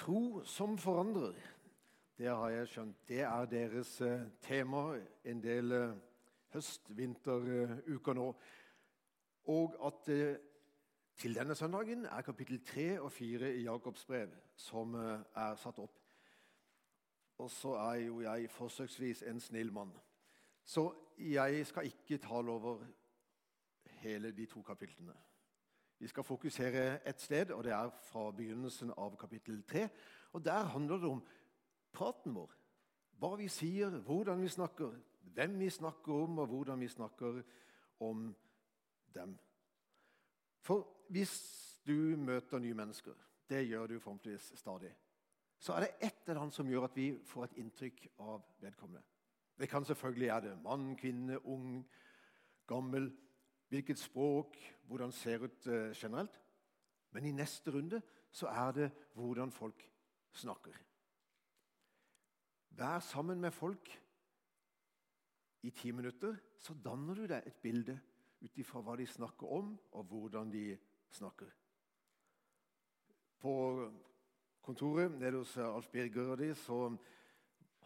Tro som forandrer. Det har jeg skjønt. Det er deres eh, tema en del eh, høst-vinteruker nå. Og at eh, til denne søndagen er kapittel 3 og 4 i Jakobs brev som eh, er satt opp. Og så er jo jeg forsøksvis en snill mann. Så jeg skal ikke tale over hele de to kapitlene. Vi skal fokusere ett sted, og det er fra begynnelsen av kapittel 3. Og Der handler det om praten vår. Hva vi sier, hvordan vi snakker, hvem vi snakker om, og hvordan vi snakker om dem. For hvis du møter nye mennesker, det gjør du forhåpentligvis stadig, så er det et eller annet som gjør at vi får et inntrykk av vedkommende. Det kan selvfølgelig være det mann, kvinne, ung, gammel hvilket språk, hvordan ser ut uh, generelt. Men i neste runde så er det hvordan folk snakker. Vær sammen med folk i ti minutter, så danner du deg et bilde ut ifra hva de snakker om, og hvordan de snakker. På kontoret nede hos Alf Birger og de, så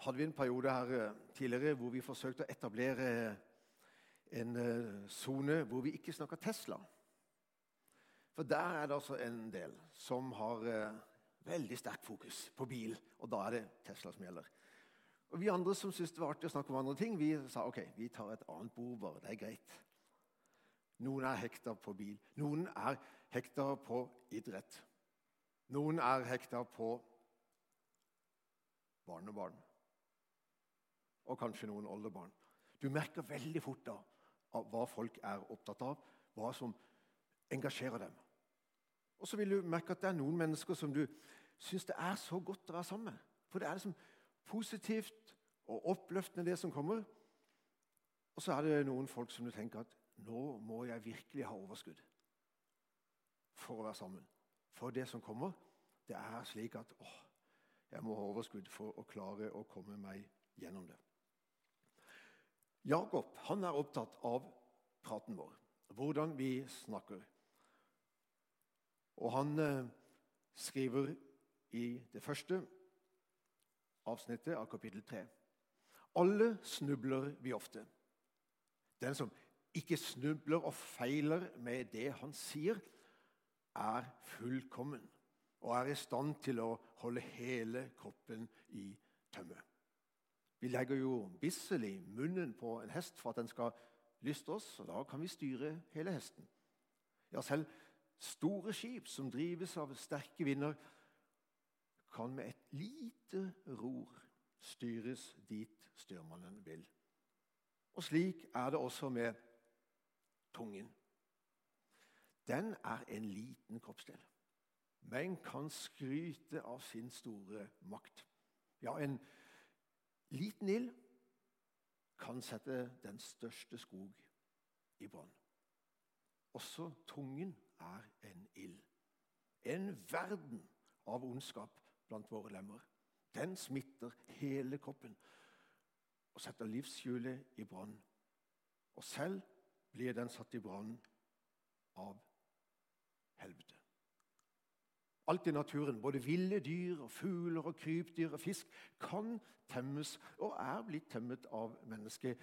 hadde vi en periode her eh, tidligere hvor vi forsøkte å etablere en eh, sone hvor vi ikke snakker Tesla. For der er det altså en del som har uh, veldig sterkt fokus på bil, og da er det Tesla som gjelder. Og Vi andre som syntes det var artig å snakke om andre ting, vi sa ok, vi tar et annet bord bare. Det er greit. Noen er hekta på bil. Noen er hekta på idrett. Noen er hekta på barnebarn. Og kanskje noen oldebarn. Du merker veldig fort da av hva folk er opptatt av, hva som engasjerer dem. Og så vil du merke at det er noen mennesker som du syns det er så godt å være sammen med. For det er liksom positivt og oppløftende, det som kommer. Og så er det noen folk som du tenker at nå må jeg virkelig ha overskudd for å være sammen. For det som kommer, det er slik at åh, jeg må ha overskudd for å klare å komme meg gjennom det. Jakob han er opptatt av praten vår, hvordan vi snakker. Og han eh, skriver i det første avsnittet av kapittel 3. Alle snubler vi ofte. Den som ikke snubler og feiler med det han sier, er fullkommen og er i stand til å holde hele kroppen i tømme. Vi legger jo bissel i munnen på en hest for at den skal lyste oss, og da kan vi styre hele hesten. Ja, selv store skip som drives av sterke vinder, kan med et lite ror styres dit styrmannen vil. Og slik er det også med tungen. Den er en liten kroppsdel, men kan skryte av sin store makt. Ja, en Liten ild kan sette den største skog i brann. Også tungen er en ild. En verden av ondskap blant våre lemmer. Den smitter hele kroppen og setter livshjulet i brann. Og selv blir den satt i brann av helvete. Alt i naturen, både ville dyr, og fugler, og krypdyr og fisk, kan temmes og er blitt temmet av mennesket,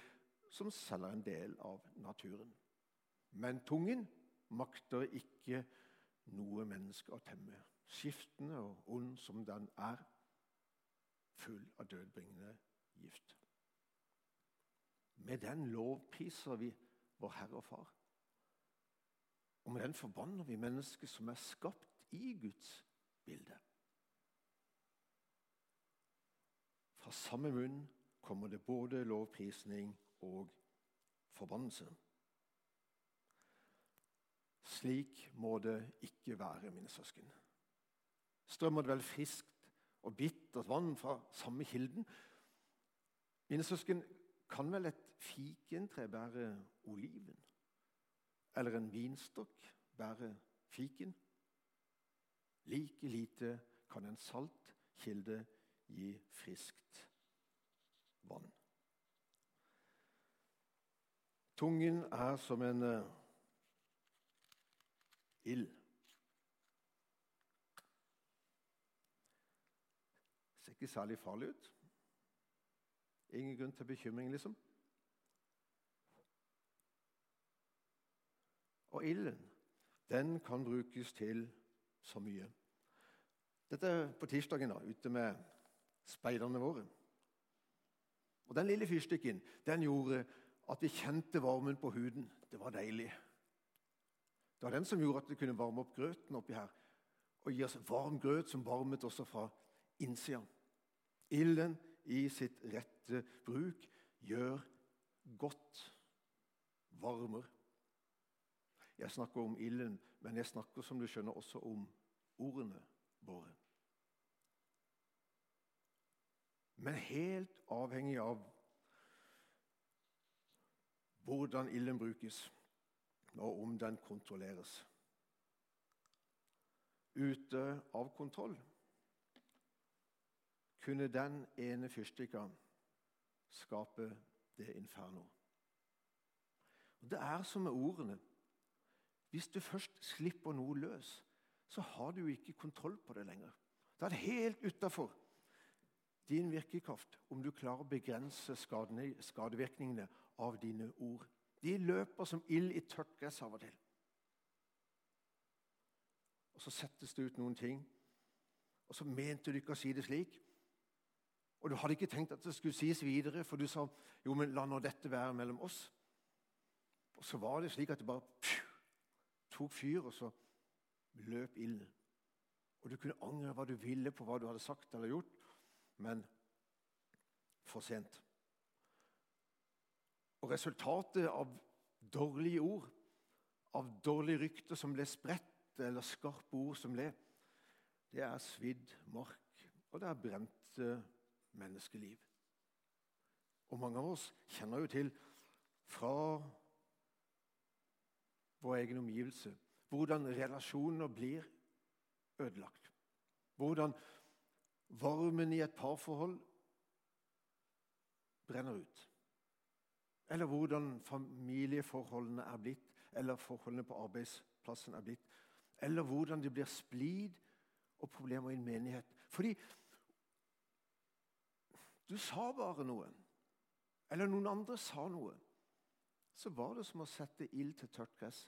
som selv er en del av naturen. Men tungen makter ikke noe menneske å temme. Skiftende og ond som den er, full av dødbringende gift. Med den lovpriser vi vår Herre og Far. Og med den forbanner vi mennesket som er skapt i Guds bilde. Fra samme munn kommer det både lovprisning og forbannelse. Slik må det ikke være, mine søsken. Strømmer det vel friskt og bittert vann fra samme kilden? Mine søsken, kan vel et fikentre bære oliven? Eller en vinstokk bære fiken? Like lite kan en salt kilde gi friskt vann. Tungen er som en uh, ild. ikke særlig farlig ut. Ingen grunn til bekymring, liksom. Og ilden, den kan brukes til så mye. Dette er på tirsdagen, da, ute med speiderne våre. Og Den lille fyrstikken den gjorde at vi kjente varmen på huden. Det var deilig. Det var den som gjorde at vi kunne varme opp grøten oppi her. Og gi oss varm grøt som varmet også fra innsida. Ilden i sitt rette bruk gjør godt. Varmer. Jeg snakker om ilden, men jeg snakker som du skjønner, også om ordene våre. Men helt avhengig av hvordan ilden brukes, og om den kontrolleres. Ute av kontroll kunne den ene fyrstikka skape det inferno. Det er som med ordene. Hvis du først slipper noe løs, så har du ikke kontroll på det lenger. Da er det helt utafor din virkekraft om du klarer å begrense skadevirkningene av dine ord. De løper som ild i tørt gress av og til. Og Så settes det ut noen ting, og så mente du ikke å si det slik. Og du hadde ikke tenkt at det skulle sies videre, for du sa jo, men la nå dette være mellom oss. Og så var det slik at det bare pju, tok fyr, og så løp ilden. Og du kunne angre hva du ville på hva du hadde sagt eller gjort, men for sent. Og resultatet av dårlige ord, av dårlige rykter som ble spredt, eller skarpe ord som ble, det er svidd mark, og det er brente menneskeliv. Og mange av oss kjenner jo til fra vår egen omgivelse hvordan relasjoner blir ødelagt. Hvordan varmen i et parforhold brenner ut. Eller hvordan familieforholdene er blitt, eller forholdene på arbeidsplassen er blitt. Eller hvordan det blir splid og problemer i en menighet. Fordi du sa bare noe, eller noen andre sa noe, så var det som å sette ild til tørt gress.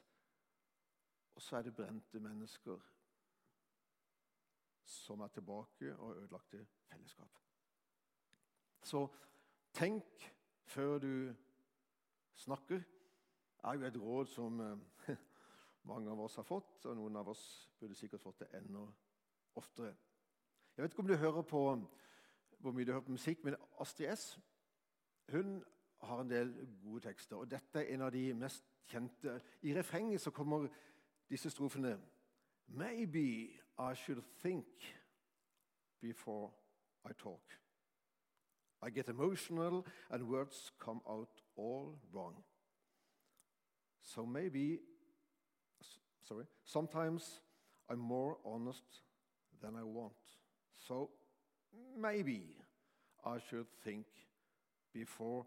Og så er det brente mennesker som er tilbake og ødelagte fellesskap. Så tenk før du snakker, er jo et råd som eh, mange av oss har fått, og noen av oss burde sikkert fått det enda oftere. Jeg vet ikke om du hører på hvor mye du hører på musikk, men Astrid S hun har en del gode tekster, og dette er en av de mest kjente. I refrenget så kommer disse strofene Maybe I should think before I talk. I get emotional, and words come out all wrong. So maybe, sorry, sometimes I'm more honest than I want. So maybe I should think before,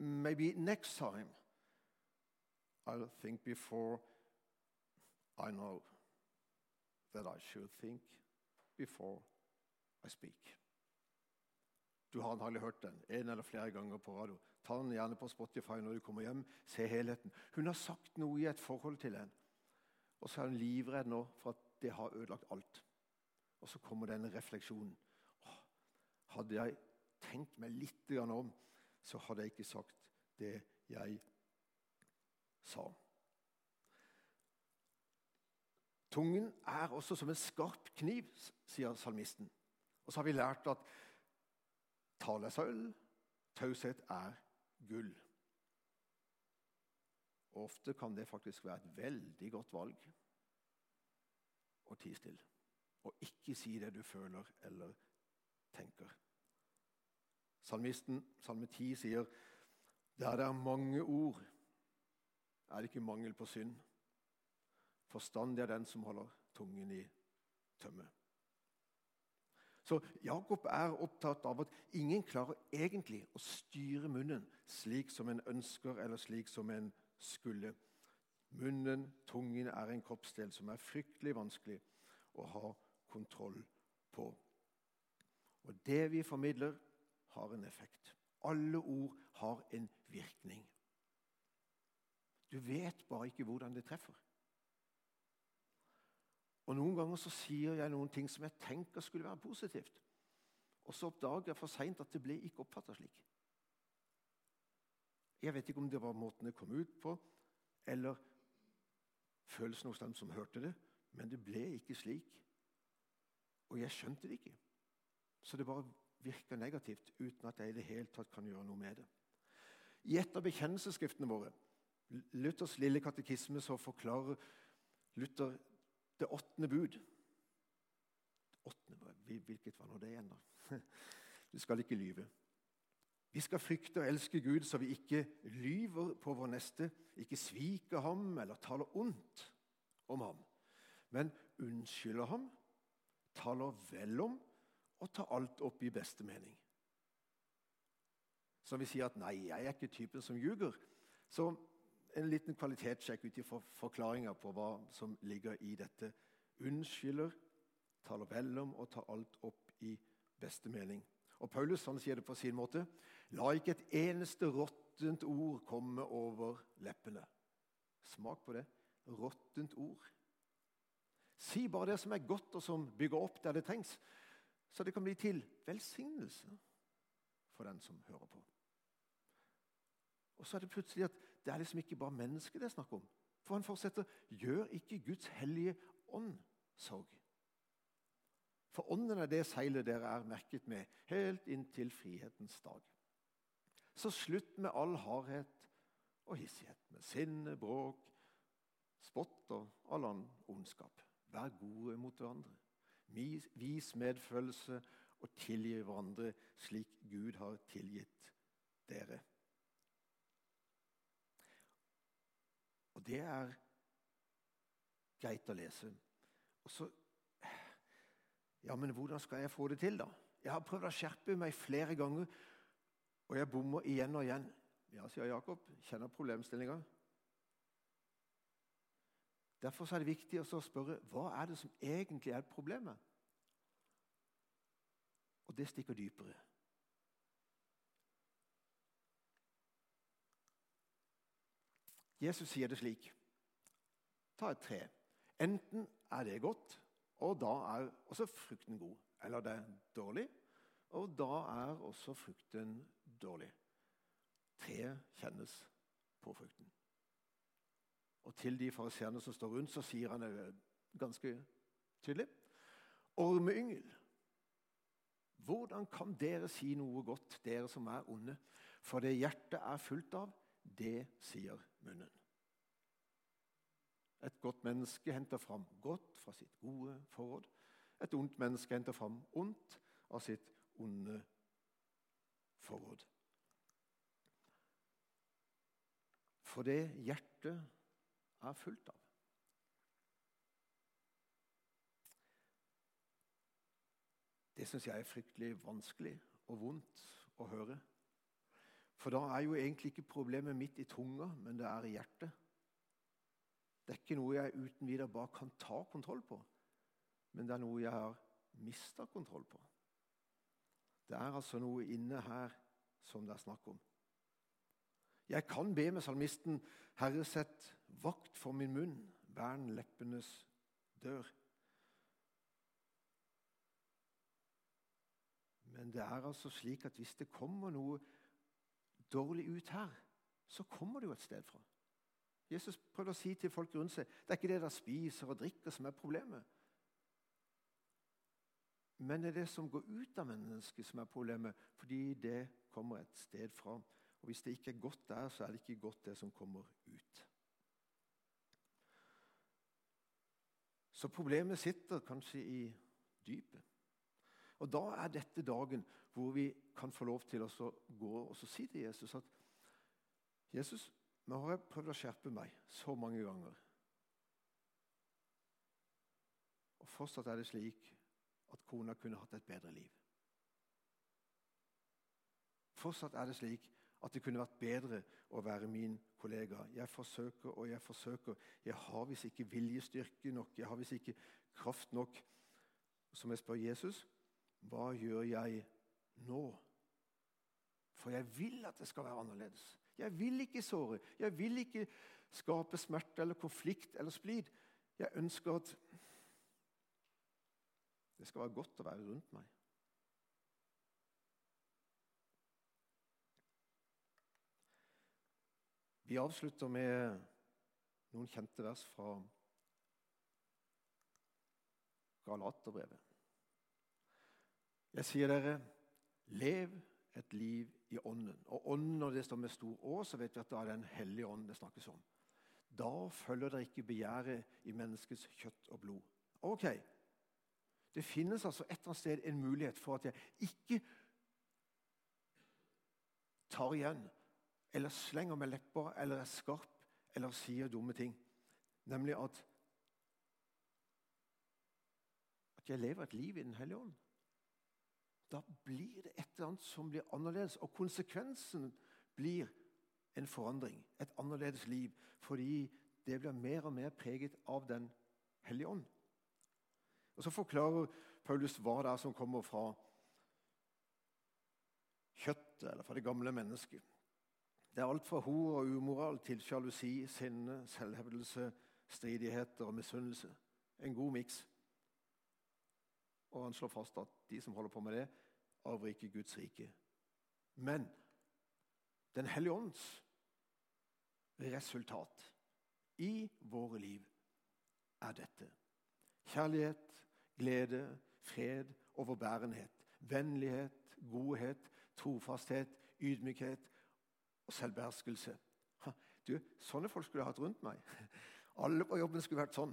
maybe next time I'll think before I know that I should think before I speak. Du har antakelig hørt den en eller flere ganger på radio. Ta den gjerne på Spotify når du kommer hjem. Se helheten. Hun har sagt noe i et forhold til en, og så er hun livredd nå for at det har ødelagt alt. Og så kommer denne refleksjonen. Hadde jeg tenkt meg litt om, så hadde jeg ikke sagt det jeg sa. Tungen er også som en skarp kniv, sier salmisten. Og så har vi lært at tale er sølv, taushet er gull. Ofte kan det faktisk være et veldig godt valg å tie stille. Og ikke si det du føler eller tenker. Salmisten, Salme 10 sier der det er mange ord, er det ikke mangel på synd. Forstandig er den som holder tungen i tømme. Så Jakob er opptatt av at ingen klarer egentlig å styre munnen slik som en ønsker, eller slik som en skulle. Munnen, tungen, er en kroppsdel som er fryktelig vanskelig å ha kontroll på. Og det vi formidler, har en effekt. Alle ord har en virkning. Du vet bare ikke hvordan det treffer. Og Noen ganger så sier jeg noen ting som jeg tenker skulle være positivt. Og så oppdager jeg for seint at det ble ikke oppfatta slik. Jeg vet ikke om det var måten det kom ut på, eller følelsen hos dem som hørte det, men det ble ikke slik. Og jeg skjønte det ikke. Så det bare virker negativt uten at jeg i det hele tatt kan gjøre noe med det. I et av bekjennelsesskriftene våre, Luthers lille katekisme, så forklarer Luther det åttende bud. Det åttende, hvilket var nå det igjen, da? Du skal ikke lyve. Vi skal frykte og elske Gud så vi ikke lyver på vår neste, ikke sviker ham eller taler ondt om ham, men unnskylder ham, taler vel om og ta alt opp i beste mening. Så vi sier at 'nei, jeg er ikke typen som ljuger', så en liten kvalitetssjekk ut ifra forklaringa på hva som ligger i dette. Unnskylder, taler vel om og tar alt opp i beste mening. Og Paulus han sier det på sin måte. La ikke et eneste råttent ord komme over leppene. Smak på det. Råttent ord. Si bare det som er godt, og som bygger opp der det trengs, så det kan bli til velsignelse for den som hører på. Og så er det plutselig at det er liksom ikke bare mennesket det er snakk om. For han fortsetter gjør ikke Guds hellige ånd sorg. For ånden er det seilet dere er merket med, helt inntil frihetens dag. Så slutt med all hardhet og hissighet, med sinne, bråk, spott og all annen ondskap. Vær gode mot hverandre. Vis medfølelse og tilgi hverandre slik Gud har tilgitt dere. Og det er greit å lese. Og så Ja, men hvordan skal jeg få det til, da? Jeg har prøvd å skjerpe meg flere ganger, og jeg bommer igjen og igjen. Ja, sier Jakob. Kjenner problemstillinga. Derfor er det viktig å spørre hva er det som egentlig er problemet. Og det stikker dypere. Jesus sier det slik Ta et tre. Enten er det godt, og da er også frukten god. Eller det er dårlig, og da er også frukten dårlig. Treet kjennes på frukten. Og til de fariseerne som står rundt, så sier han ganske tydelig Ormeyngel, hvordan kan dere si noe godt, dere som er onde? For det hjertet er fullt av, det sier munnen. Et godt menneske henter fram godt fra sitt gode forråd. Et ondt menneske henter fram ondt av sitt onde forråd. For det hjertet er fullt av. Det syns jeg er fryktelig vanskelig og vondt å høre. For da er jo egentlig ikke problemet mitt i tunga, men det er i hjertet. Det er ikke noe jeg uten videre bare kan ta kontroll på, men det er noe jeg har mista kontroll på. Det er altså noe inne her som det er snakk om. Jeg kan be med salmisten, Herre, sett vakt for min munn, vern leppenes dør. Men det er altså slik at hvis det kommer noe dårlig ut her, så kommer det jo et sted fra. Jesus prøvde å si til folk rundt seg det er ikke det de spiser og drikker, som er problemet. Men det er det som går ut av mennesket, som er problemet, fordi det kommer et sted fra. Og Hvis det ikke er godt der, så er det ikke godt, det som kommer ut. Så problemet sitter kanskje i dypet. Og Da er dette dagen hvor vi kan få lov til å gå og si til Jesus at Jesus, nå har jeg prøvd å skjerpe meg så mange ganger. Og fortsatt er det slik at kona kunne hatt et bedre liv. Fortsatt er det slik at det kunne vært bedre å være min kollega. Jeg forsøker og jeg forsøker. Jeg har visst ikke viljestyrke nok, jeg har visst ikke kraft nok. Så må jeg spør Jesus hva gjør jeg nå? For jeg vil at det skal være annerledes. Jeg vil ikke såre. Jeg vil ikke skape smerte eller konflikt eller splid. Jeg ønsker at det skal være godt å være rundt meg. Vi avslutter med noen kjente vers fra Galaterbrevet. Jeg sier dere, lev et liv i Ånden. Og Ånden, når det står med stor Å, så vet vi at det er Den hellige ånd det snakkes om. Da følger dere ikke begjæret i menneskets kjøtt og blod. Ok, Det finnes altså et eller annet sted en mulighet for at jeg ikke tar igjen, eller slenger med lepper, eller er skarp, eller sier dumme ting. Nemlig at at jeg lever et liv i Den hellige ånd da blir det et eller annet som blir annerledes. Og konsekvensen blir en forandring, et annerledes liv. Fordi det blir mer og mer preget av Den hellige ånd. Og Så forklarer Paulus hva det er som kommer fra kjøttet, eller fra det gamle mennesket. Det er alt fra hor og umoral til sjalusi, sinne, selvhevdelse, stridigheter og misunnelse. En god miks. Og han slår fast at de som holder på med det, arver ikke Guds rike. Men Den hellige ånds resultat i våre liv er dette. Kjærlighet, glede, fred, overbærenhet, vennlighet, godhet, trofasthet, ydmykhet og selvbeherskelse. Du, Sånne folk skulle jeg hatt rundt meg. Alle på jobben skulle vært sånn.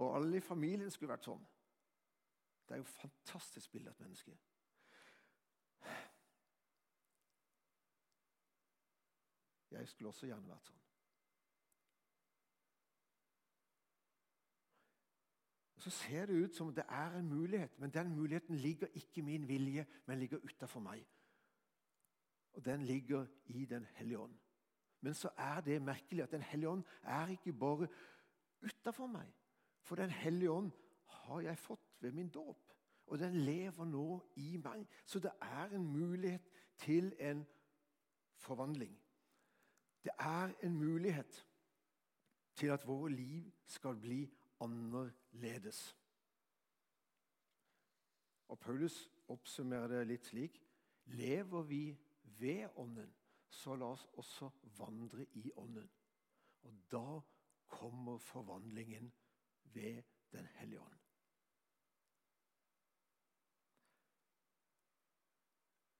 Og alle i familien skulle vært sånn. Det er jo et fantastisk bilde av et menneske. Jeg skulle også gjerne vært sånn. Så ser det ut som det er en mulighet, men den muligheten ligger ikke i min vilje, men ligger utafor meg. Og den ligger i Den hellige ånd. Men så er det merkelig at Den hellige ånd er ikke bare utafor meg. For Den hellige ånd har jeg fått ved min dåp. Og den lever nå i meg. Så det er en mulighet til en forvandling. Det er en mulighet til at våre liv skal bli annerledes. Og Paulus oppsummerer det litt slik.: Lever vi ved Ånden, så la oss også vandre i Ånden. Og da kommer forvandlingen ved Den hellige ånd.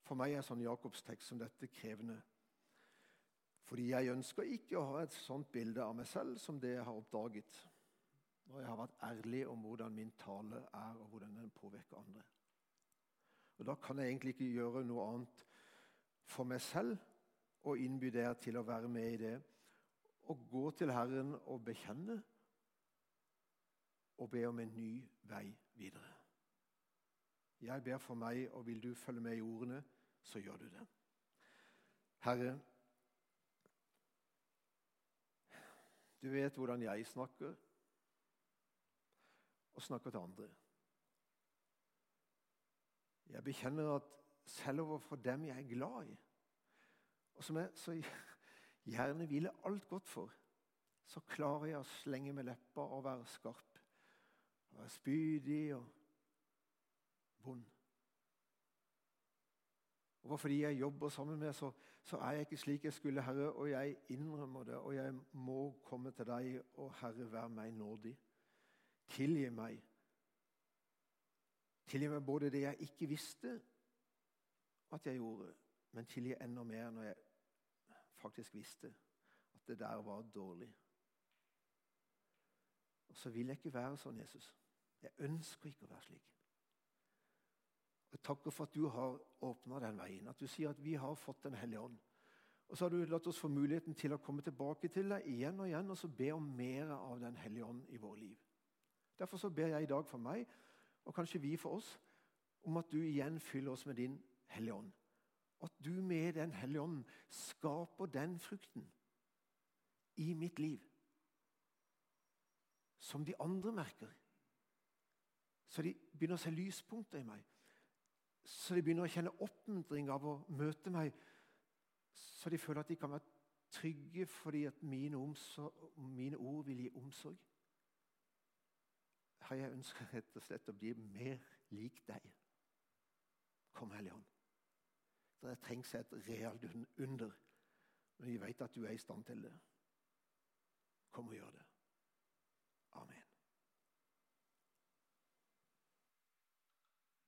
For meg er sånn Jakobs tekst som dette krevende. Fordi jeg ønsker ikke å ha et sånt bilde av meg selv som det jeg har oppdaget når jeg har vært ærlig om hvordan min tale er, og hvordan den påvirker andre. Og Da kan jeg egentlig ikke gjøre noe annet for meg selv og innby dere til å være med i det. Og gå til Herren og bekjenne og be om en ny vei videre. Jeg ber for meg, og vil du følge med i ordene, så gjør du det. Herre, du vet hvordan jeg snakker, og snakker til andre. Jeg bekjenner at selv overfor dem jeg er glad i, og som jeg så gjerne ville alt godt for, så klarer jeg å slenge med leppa og være skarp. Og Være spydig og vond. Og fordi jeg jobber sammen med så, så er jeg ikke slik jeg skulle, Herre, og jeg innrømmer det. Og jeg må komme til deg, og Herre, vær meg nådig. Tilgi meg. Tilgi meg både det jeg ikke visste at jeg gjorde, men tilgi enda mer når jeg faktisk visste at det der var dårlig. Og så vil jeg ikke være sånn, Jesus. Jeg ønsker ikke å være slik. Jeg takker for at du har åpna den veien, at du sier at vi har fått Den hellige ånd. Og så har du latt oss få muligheten til å komme tilbake til deg igjen og igjen og så be om mer av Den hellige ånd i vårt liv. Derfor så ber jeg i dag for meg, og kanskje vi for oss, om at du igjen fyller oss med din Hellige Ånd. At du med Den hellige ånd skaper den frukten i mitt liv som de andre merker. Så de begynner å se lyspunkter i meg. så de begynner å kjenne oppmuntring av å møte meg, så de føler at de kan være trygge fordi at mine, omsorg, mine ord vil gi omsorg. Herre, jeg ønsker rett og slett å bli mer lik deg. Kom, Hellige Ånd. Det trengs et realt under, men vi vet at du er i stand til det. Kom og gjør det.